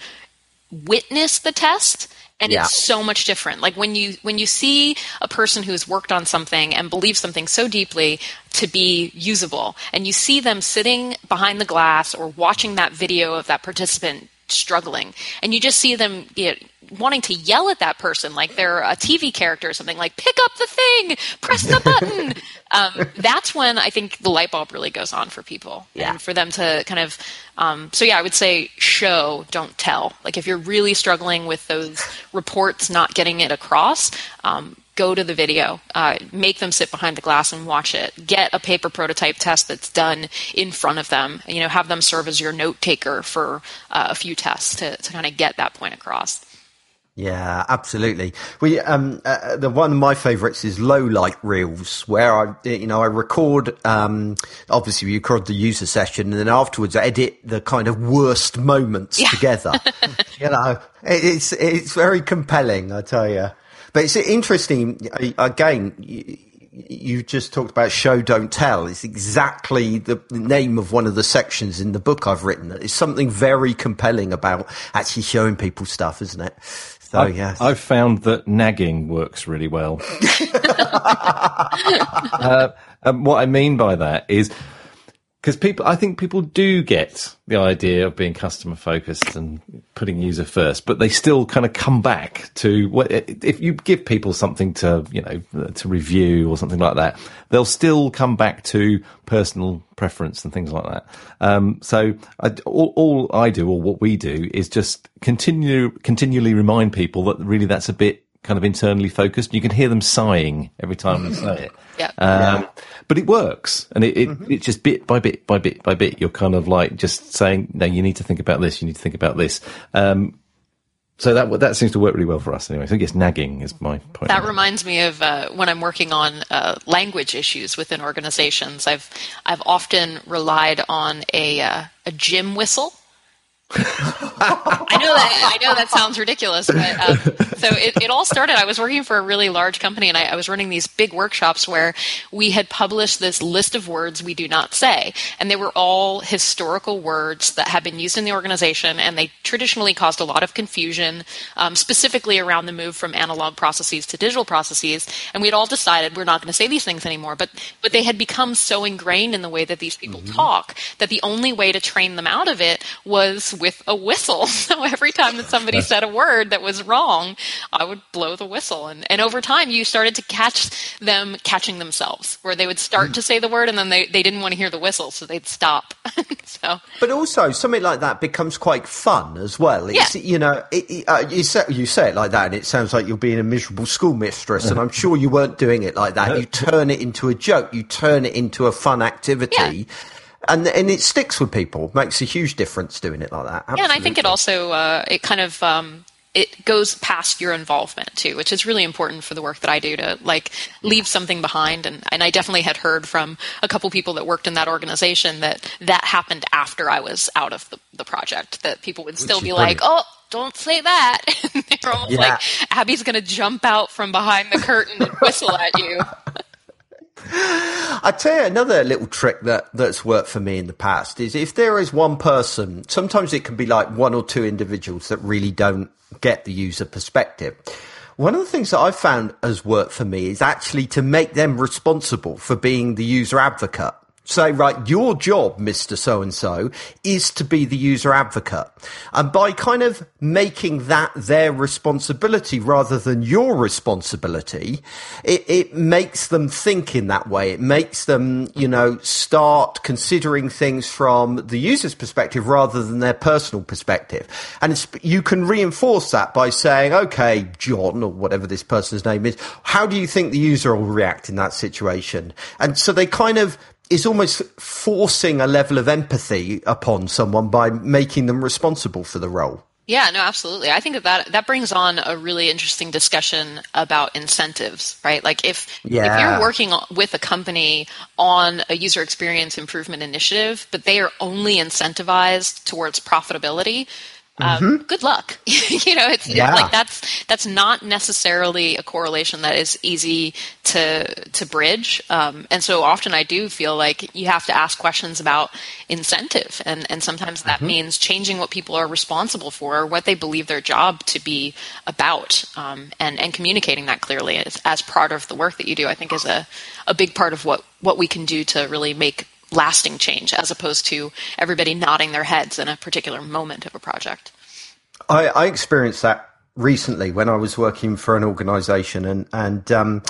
witness the test and yeah. it's so much different like when you when you see a person who's worked on something and believes something so deeply to be usable and you see them sitting behind the glass or watching that video of that participant struggling and you just see them you know, wanting to yell at that person like they're a TV character or something like pick up the thing, press the button. um, that's when I think the light bulb really goes on for people yeah. and for them to kind of. Um, so yeah, I would say show, don't tell. Like if you're really struggling with those reports not getting it across. Um, go to the video, uh, make them sit behind the glass and watch it. Get a paper prototype test that's done in front of them. You know, have them serve as your note taker for uh, a few tests to, to kind of get that point across. Yeah, absolutely. We um uh, the one of my favourites is low light reels, where I you know I record um obviously we record the user session and then afterwards I edit the kind of worst moments yeah. together. you know, it's it's very compelling, I tell you. But it's interesting again. You just talked about show don't tell. It's exactly the name of one of the sections in the book I've written. It's something very compelling about actually showing people stuff, isn't it? So I've, yes, I've found that nagging works really well. uh, and what I mean by that is because people, I think people do get the idea of being customer focused and putting user first, but they still kind of come back to what if you give people something to you know to review or something like that, they'll still come back to personal preference and things like that. Um, so I, all, all I do or what we do is just continue continually remind people that really that's a bit kind of internally focused. You can hear them sighing every time we say it. Yeah. Um, yeah. But it works, and it, it mm-hmm. it's just bit by bit by bit by bit. You're kind of like just saying, no, you need to think about this. You need to think about this. Um, so that that seems to work really well for us anyway. So I guess nagging is my point. That reminds me of uh, when I'm working on uh, language issues within organizations. I've I've often relied on a uh, a gym whistle I know that I know that sounds ridiculous, but um, so it, it all started. I was working for a really large company, and I, I, was running these big workshops where we had published this list of words we do not say, and they were all historical words that had been used in the organization, and they traditionally caused a lot of confusion, um, specifically around the move from analog processes to digital processes. And we'd all decided we're not going to say these things anymore, but but they had become so ingrained in the way that these people mm-hmm. talk that the only way to train them out of it was with a whistle. So every time that somebody said a word that was wrong, I would blow the whistle. And, and over time, you started to catch them catching themselves, where they would start to say the word and then they, they didn't want to hear the whistle, so they'd stop. so, But also, something like that becomes quite fun as well. It's, yeah. you know, it, it, uh, you, say, you say it like that, and it sounds like you're being a miserable schoolmistress, and I'm sure you weren't doing it like that. You turn it into a joke, you turn it into a fun activity. Yeah and and it sticks with people. Makes a huge difference doing it like that. Absolutely. Yeah, and I think it also uh, it kind of um, it goes past your involvement too, which is really important for the work that I do to like leave something behind. And, and I definitely had heard from a couple people that worked in that organization that that happened after I was out of the, the project. That people would still be like, "Oh, don't say that." they're almost yeah. like, "Abby's going to jump out from behind the curtain and whistle at you." I tell you another little trick that that's worked for me in the past is if there is one person, sometimes it can be like one or two individuals that really don't get the user perspective. One of the things that I've found has worked for me is actually to make them responsible for being the user advocate say, right, your job, Mr. So and so, is to be the user advocate. And by kind of making that their responsibility rather than your responsibility, it, it makes them think in that way. It makes them, you know, start considering things from the user's perspective rather than their personal perspective. And you can reinforce that by saying, okay, John, or whatever this person's name is, how do you think the user will react in that situation? And so they kind of is almost forcing a level of empathy upon someone by making them responsible for the role. Yeah, no, absolutely. I think that, that brings on a really interesting discussion about incentives, right? Like if yeah. if you're working with a company on a user experience improvement initiative, but they are only incentivized towards profitability, um, mm-hmm. good luck. you know, it's yeah. like that's that's not necessarily a correlation that is easy to to bridge. Um, and so often I do feel like you have to ask questions about incentive, and and sometimes that mm-hmm. means changing what people are responsible for, or what they believe their job to be about, um, and and communicating that clearly as, as part of the work that you do. I think is a a big part of what what we can do to really make lasting change as opposed to everybody nodding their heads in a particular moment of a project. I, I experienced that recently when I was working for an organization and, and, um,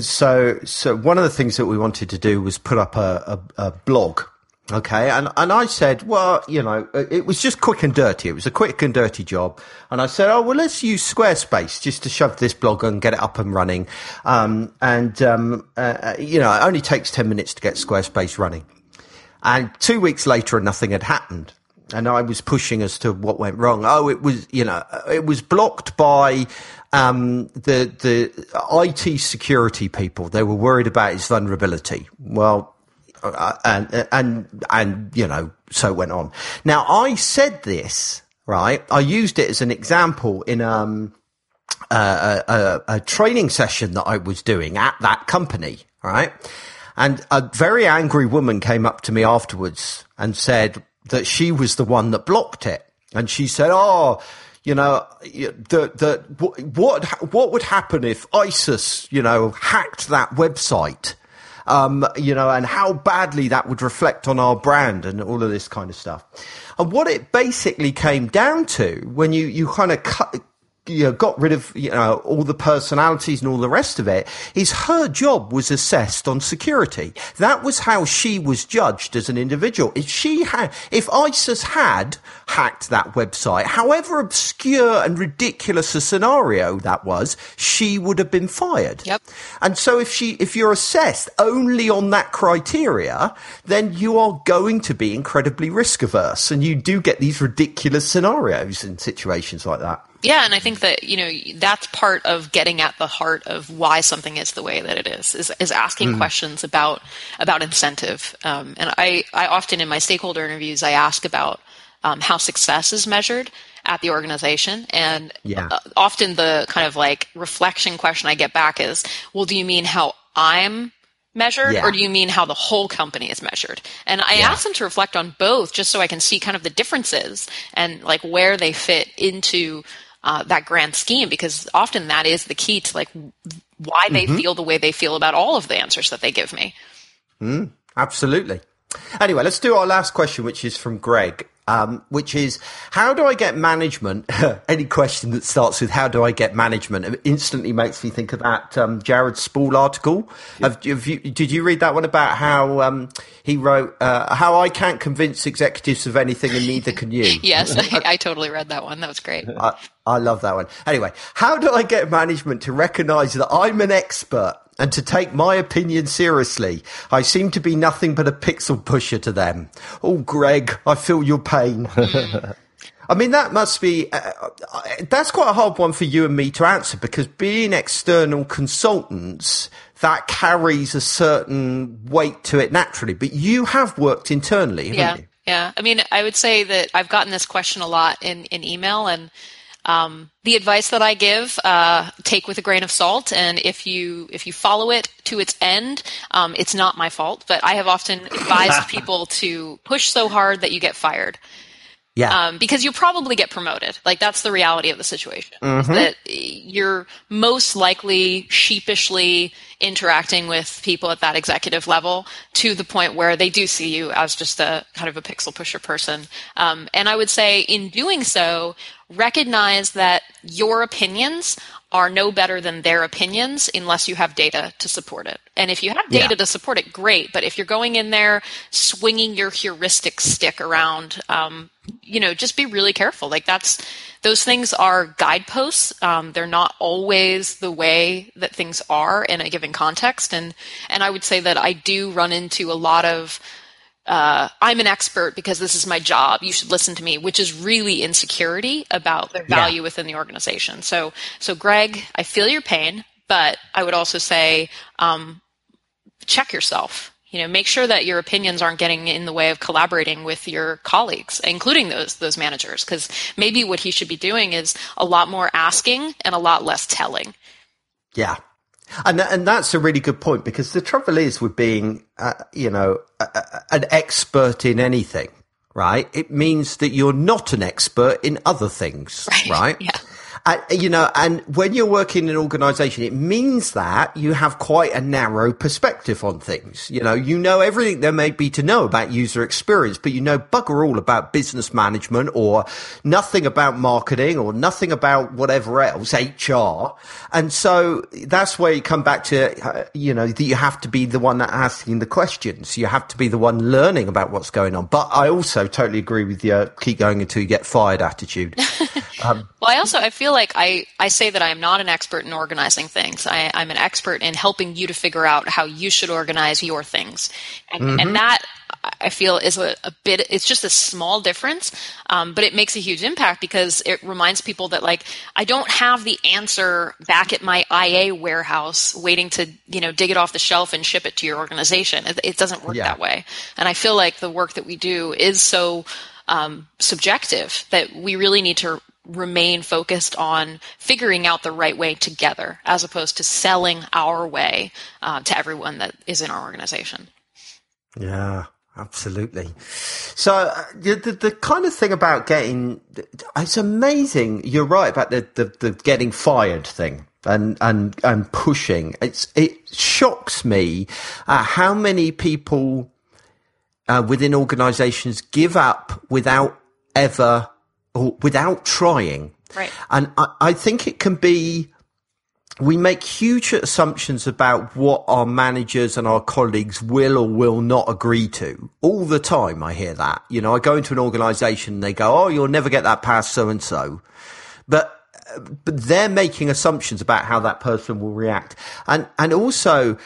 so, so one of the things that we wanted to do was put up a, a, a blog Okay. And, and I said, well, you know, it was just quick and dirty. It was a quick and dirty job. And I said, oh, well, let's use Squarespace just to shove this blog and get it up and running. Um, and, um, uh, you know, it only takes 10 minutes to get Squarespace running. And two weeks later, and nothing had happened. And I was pushing as to what went wrong. Oh, it was, you know, it was blocked by, um, the, the IT security people. They were worried about its vulnerability. Well, uh, Uh, and and and you know, so went on. Now, I said this right. I used it as an example in um a, a, a training session that I was doing at that company, right? And a very angry woman came up to me afterwards and said that she was the one that blocked it. And she said, "Oh, you know, the the what what would happen if ISIS, you know, hacked that website?" Um, you know, and how badly that would reflect on our brand and all of this kind of stuff. And what it basically came down to when you, you kind of cut, you know, got rid of you know all the personalities and all the rest of it is her job was assessed on security. That was how she was judged as an individual. If she had if isis had hacked that website however obscure and ridiculous a scenario that was she would have been fired. Yep. And so if she if you're assessed only on that criteria then you are going to be incredibly risk averse and you do get these ridiculous scenarios in situations like that Yeah, and I think that you know that's part of getting at the heart of why something is the way that it is is, is asking mm. questions about about incentive. Um, and I I often in my stakeholder interviews I ask about um, how success is measured at the organization, and yeah. uh, often the kind of like reflection question I get back is, well, do you mean how I'm measured yeah. or do you mean how the whole company is measured and i yeah. asked them to reflect on both just so i can see kind of the differences and like where they fit into uh, that grand scheme because often that is the key to like why they mm-hmm. feel the way they feel about all of the answers that they give me. Mm, absolutely. Anyway, let's do our last question, which is from Greg um, which is how do I get management? Any question that starts with how do I get management it instantly makes me think of that um, Jared Spool article. Yeah. Have, have you, did you read that one about how um, he wrote uh, how I can't convince executives of anything and neither can you? yes, I, I, totally read that one. That was great. I, I love that one. Anyway, how do I get management to recognise that I'm an expert and to take my opinion seriously. I seem to be nothing but a pixel pusher to them. Oh, Greg, I feel your pain. I mean, that must be, uh, uh, that's quite a hard one for you and me to answer because being external consultants, that carries a certain weight to it naturally. But you have worked internally, yeah. You? Yeah. I mean, I would say that I've gotten this question a lot in, in email and um, the advice that I give, uh, take with a grain of salt, and if you if you follow it to its end, um, it's not my fault. But I have often advised people to push so hard that you get fired. Yeah. Um, because you probably get promoted. Like that's the reality of the situation. Mm-hmm. That you're most likely sheepishly interacting with people at that executive level to the point where they do see you as just a kind of a pixel pusher person. Um, and I would say in doing so, recognize that your opinions are no better than their opinions unless you have data to support it. And if you have data yeah. to support it, great. But if you're going in there swinging your heuristic stick around, um, you know, just be really careful. Like that's those things are guideposts. Um, they're not always the way that things are in a given context. And and I would say that I do run into a lot of uh, I'm an expert because this is my job. You should listen to me, which is really insecurity about their value yeah. within the organization. So, so Greg, I feel your pain, but I would also say, um, check yourself. You know, make sure that your opinions aren't getting in the way of collaborating with your colleagues, including those those managers. Because maybe what he should be doing is a lot more asking and a lot less telling. Yeah, and and that's a really good point because the trouble is with being, uh, you know, a, a, an expert in anything, right? It means that you're not an expert in other things, right? right? Yeah. You know, and when you're working in an organization, it means that you have quite a narrow perspective on things. You know, you know everything there may be to know about user experience, but you know bugger all about business management or nothing about marketing or nothing about whatever else, HR. And so that's where you come back to, uh, you know, that you have to be the one that asking the questions. You have to be the one learning about what's going on. But I also totally agree with your keep going until you get fired attitude. Um, well, I also I feel like I, I say that I am not an expert in organizing things. I, am an expert in helping you to figure out how you should organize your things, and, mm-hmm. and that I feel is a, a, bit. It's just a small difference, um, but it makes a huge impact because it reminds people that like I don't have the answer back at my IA warehouse waiting to you know dig it off the shelf and ship it to your organization. It, it doesn't work yeah. that way, and I feel like the work that we do is so um, subjective that we really need to remain focused on figuring out the right way together as opposed to selling our way uh, to everyone that is in our organization. Yeah. Absolutely. So uh, the, the, kind of thing about getting it's amazing. You're right about the, the, the getting fired thing and and and pushing. It's it shocks me uh, how many people uh, within organisations give up without ever or without trying. Right. And I, I think it can be, we make huge assumptions about what our managers and our colleagues will or will not agree to all the time. I hear that. You know, I go into an organization and they go, Oh, you'll never get that past so and so. But, but they're making assumptions about how that person will react. And, and also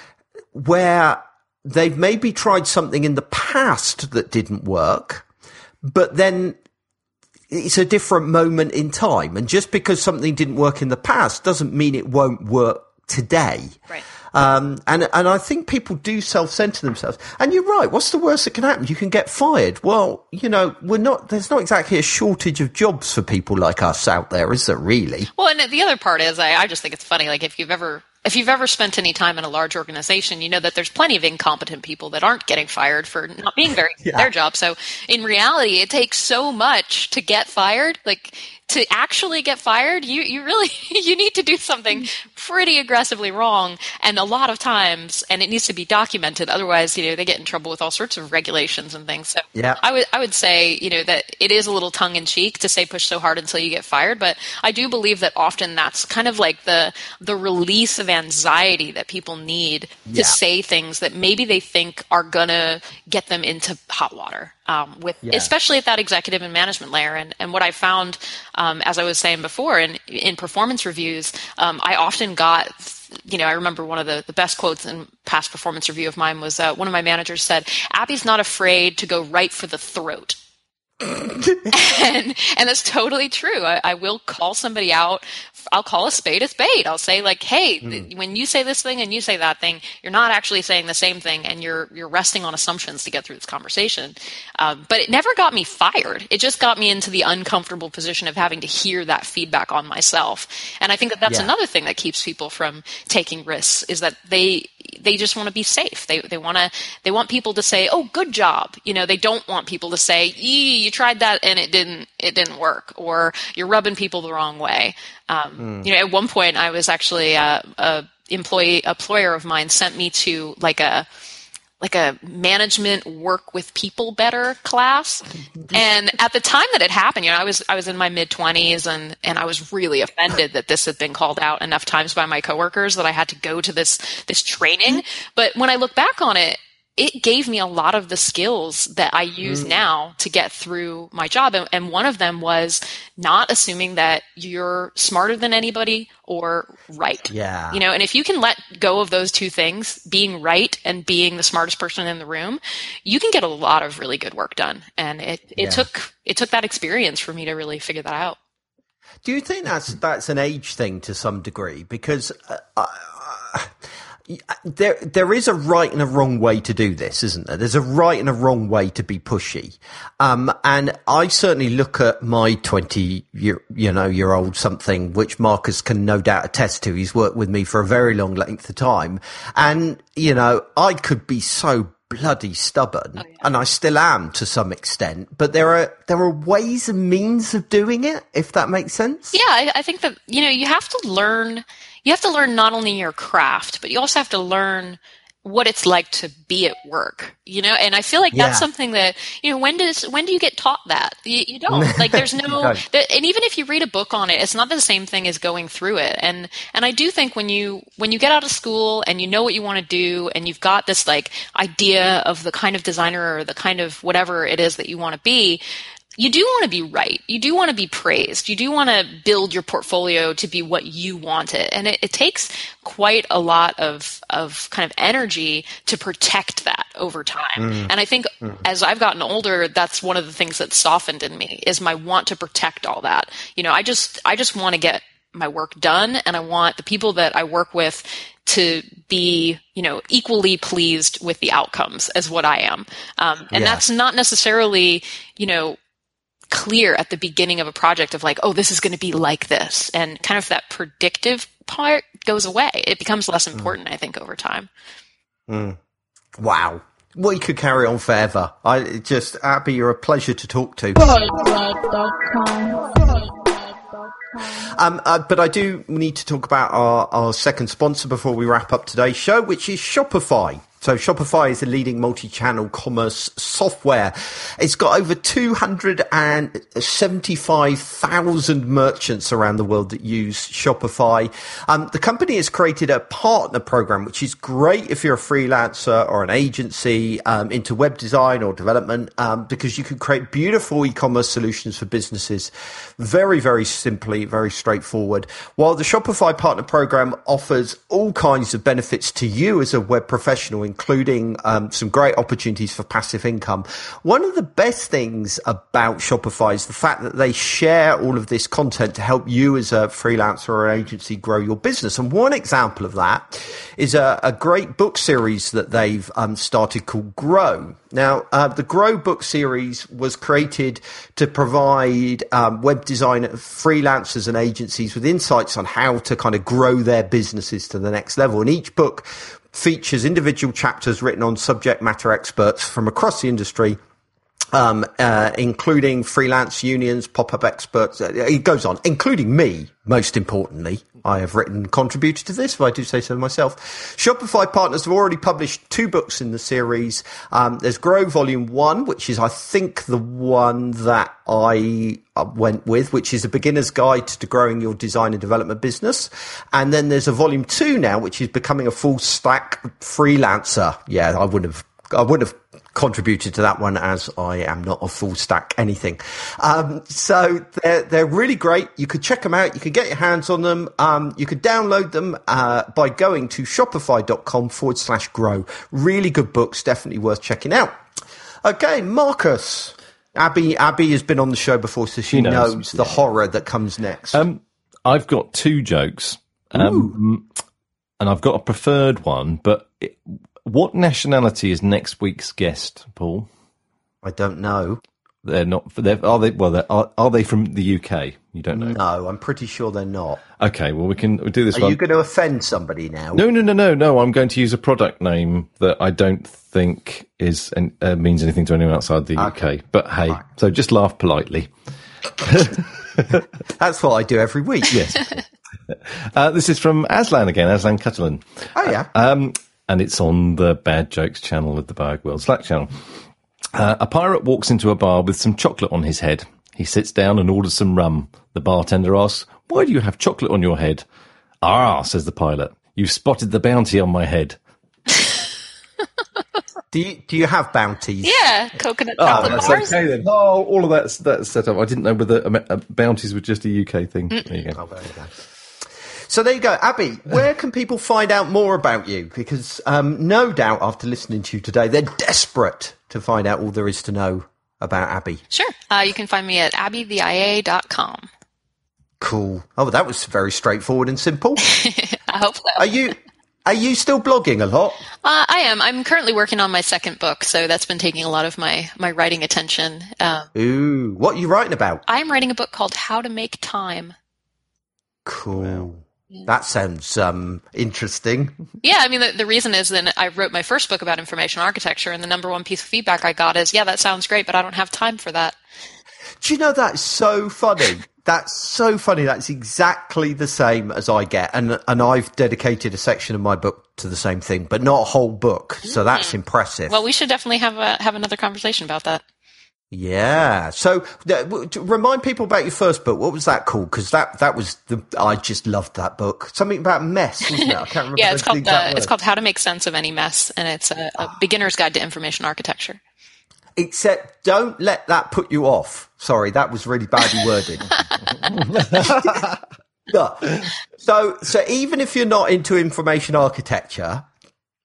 where they've maybe tried something in the past that didn't work, but then it's a different moment in time. And just because something didn't work in the past doesn't mean it won't work today. Right. Um, and and I think people do self center themselves. And you're right. What's the worst that can happen? You can get fired. Well, you know, we're not. There's not exactly a shortage of jobs for people like us out there, is there? Really? Well, and the other part is, I, I just think it's funny. Like if you've ever if you've ever spent any time in a large organization, you know that there's plenty of incompetent people that aren't getting fired for not being very good at their job. So in reality, it takes so much to get fired. Like to actually get fired, you, you really, you need to do something pretty aggressively wrong. And a lot of times, and it needs to be documented. Otherwise, you know, they get in trouble with all sorts of regulations and things. So Yeah. I would, I would say, you know, that it is a little tongue in cheek to say push so hard until you get fired. But I do believe that often that's kind of like the, the release of anxiety that people need Yeah. to say things that maybe they think are gonna get them into hot water. Um, with Yeah. especially at that executive and management layer, and and what I found, um, as I was saying before, in in performance reviews, um, I often got. You know, I remember one of the, the best quotes in past performance review of mine was uh, one of my managers said, Abby's not afraid to go right for the throat and and that's totally true. I, I will call somebody out. I'll call a spade a spade. I'll say like, hey, th- when you say this thing and you say that thing, you're not actually saying the same thing, and you're you're resting on assumptions to get through this conversation. Um, but it never got me fired. It just got me into the uncomfortable position of having to hear that feedback on myself. And I think that that's Yeah. another thing that keeps people from taking risks is that they they just want to be safe. They they want to they want people to say, "Oh, good job." You know, they don't want people to say, "Ee, you tried that and it didn't it didn't work," or "You're rubbing people the wrong way." Um, You know, at one point, I was actually uh, a employee employer of mine sent me to like a like a management work with people better class. And at the time that it happened, you know, I was I was in my mid twenties and and I was really offended that this had been called out enough times by my coworkers that I had to go to this this training. But when I look back on it, it gave me a lot of the skills that I use now to get through my job. And, and one of them was not assuming that you're smarter than anybody or right. Yeah. You know, and if you can let go of those two things, being right and being the smartest person in the room, you can get a lot of really good work done. And it, it Yeah. took it took that experience for me to really figure that out. Do you think that's that's an age thing to some degree? Because uh, uh, there there is a right and a wrong way to do this, isn't there? There's a right and a wrong way to be pushy, um, and I certainly look at my twenty year you know year old something, which Marcus can no doubt attest to. He's worked with me for a very long length of time, and you know I could be so bloody stubborn oh, and I still am to some extent but there are there are ways and means of doing it if that makes sense Yeah, I, I think that you know you have to learn. You have to learn not only your craft, but you also have to learn what it's like to be at work. You know, and I feel like Yeah. that's something that you know. When does when do you get taught that? You, you don't. Like, there's no. don't. and even if you read a book on it, it's not the same thing as going through it. And and I do think when you when you get out of school and you know what you want to do, and you've got this like idea of the kind of designer or the kind of whatever it is that you want to be, you do want to be right. You do want to be praised. You do want to build your portfolio to be what you want it. And it, it takes quite a lot of, of kind of energy to protect that over time. And I think as I've gotten older, that's one of the things that softened in me is my want to protect all that. You know, I just, I just want to get my work done and I want the people that I work with to be, you know, equally pleased with the outcomes as what I am. Um, and that's not necessarily, you know, clear at the beginning of a project of like, oh, this is going to be like this. And kind of that predictive part goes away. It becomes less important, I think, over time. Wow. We could carry on forever. I just Abby, you're a pleasure to talk to. Um, uh, but I do need to talk about our, our second sponsor before we wrap up today's show, which is Shopify. So Shopify is a leading multi-channel commerce software. It's got over 275,000 merchants around the world that use Shopify. Um, the company has created a partner program, which is great if you're a freelancer or an agency um, into web design or development, um, because you can create beautiful e-commerce solutions for businesses very, very simply, very straightforward. While the Shopify partner program offers all kinds of benefits to you as a web professional, including um, some great opportunities for passive income. One of the best things about Shopify is the fact that they share all of this content to help you as a freelancer or agency grow your business. And one example of that is a, a great book series that they've um, started called Grow. Now, uh, the Grow book series was created to provide um, web design freelancers and agencies with insights on how to kind of grow their businesses to the next level. And each book features individual chapters written on subject matter experts from across the industry um, uh, including freelance unions, pop-up experts. Uh, it goes on, including me. Most importantly, I have written and contributed to this, if I do say so myself. Shopify partners have already published two books in the series. Um, there's Grow Volume One, which is, I think, the one that I uh, went with, which is a beginner's guide to growing your design and development business. And then there's a Volume Two now, which is becoming a full stack freelancer. Yeah, I would have I wouldn't have contributed to that one as I am not a full stack anything. Um, so they're, they're really great. You could check them out. You could get your hands on them. Um, you could download them, uh, by going to shopify.com forward slash grow. Really good books. Definitely worth checking out. Okay. Marcus. Abby, Abby has been on the show before, so she, she knows, knows, the horror that comes next. Um, I've got two jokes. Um, and I've got a preferred one, but it, what nationality is next week's guest, Paul? I don't know. They're not. They're, are they? Well, are, are they from the UK? You don't know. No, I'm pretty sure they're not. Okay, well we can we'll do this. Are one. you going to offend somebody now? No, no, no, no, no. I'm going to use a product name that I don't think is uh, means anything to anyone outside the okay. UK. But hey, right. so just laugh politely. That's what I do every week. Yes. Uh, this is from Aslan again, Aslan Catalan. Oh yeah. Um, and it's on the Bad Jokes channel of the Boagworld Slack channel. Uh, a pirate walks into a bar with some chocolate on his head. He sits down and orders some rum. The bartender asks, Why do you have chocolate on your head? Ah, says the pilot, you've spotted the bounty on my head. do you do you have bounties? Yeah, coconut oh, that's bars. Okay then. Oh, all of that's that's set up. I didn't know whether uh, bounties were just a UK thing. Mm. There you go. Oh, there you go. So there you go, Abby. Where can people find out more about you? Because um, no doubt, after listening to you today, they're desperate to find out all there is to know about Abby. Sure. Uh, you can find me at abbytheia.com. Cool. Oh, that was very straightforward and simple. I hope so. Are you? Are you still blogging a lot? Uh, I am. I'm currently working on my second book, so that's been taking a lot of my my writing attention. Um, Ooh, what are you writing about? I'm writing a book called How to Make Time. Cool. Wow. That sounds um, interesting. Yeah, I mean, the, the reason is that I wrote my first book about information architecture, and the number one piece of feedback I got is, yeah, that sounds great, but I don't have time for that. Do you know that's so funny? That's so funny. That's exactly the same as I get, and and I've dedicated a section of my book to the same thing, but not a whole book. So that's mm. impressive. Well, we should definitely have a, have another conversation about that. Yeah. So remind people about your first book. What was that called? Because that that was the I just loved that book. Something about mess, wasn't it? I can't remember. yeah, it's called uh, it's called How to Make Sense of Any Mess, and it's a, a beginner's guide to information architecture. Except, don't let that put you off. Sorry, that was really badly worded. So, so even if you're not into information architecture,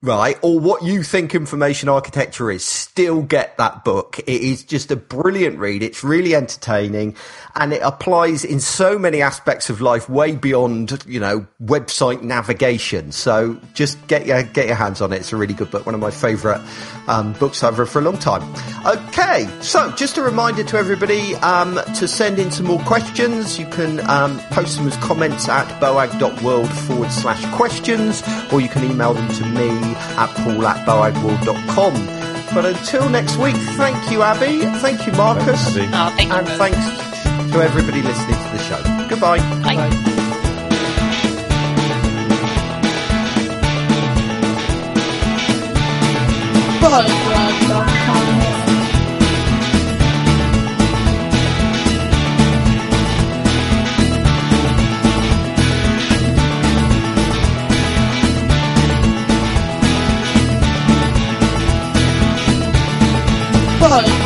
right, or what you think information architecture is, still get that book. It is just a brilliant read. It's really entertaining and it applies in so many aspects of life way beyond, you know, website navigation. So just get your, get your hands on it. It's a really good book. One of my favorite um, books I've read for a long time. Okay. So just a reminder to everybody, um, to send in some more questions. You can, um, post them as comments at boag.world forward slash questions, or you can email them to me at paulatboagworld.com. But until next week, thank you, Abby. Thank you, Marcus. And thanks to everybody listening to the show. Goodbye. Bye. Bye. Bye. Oh.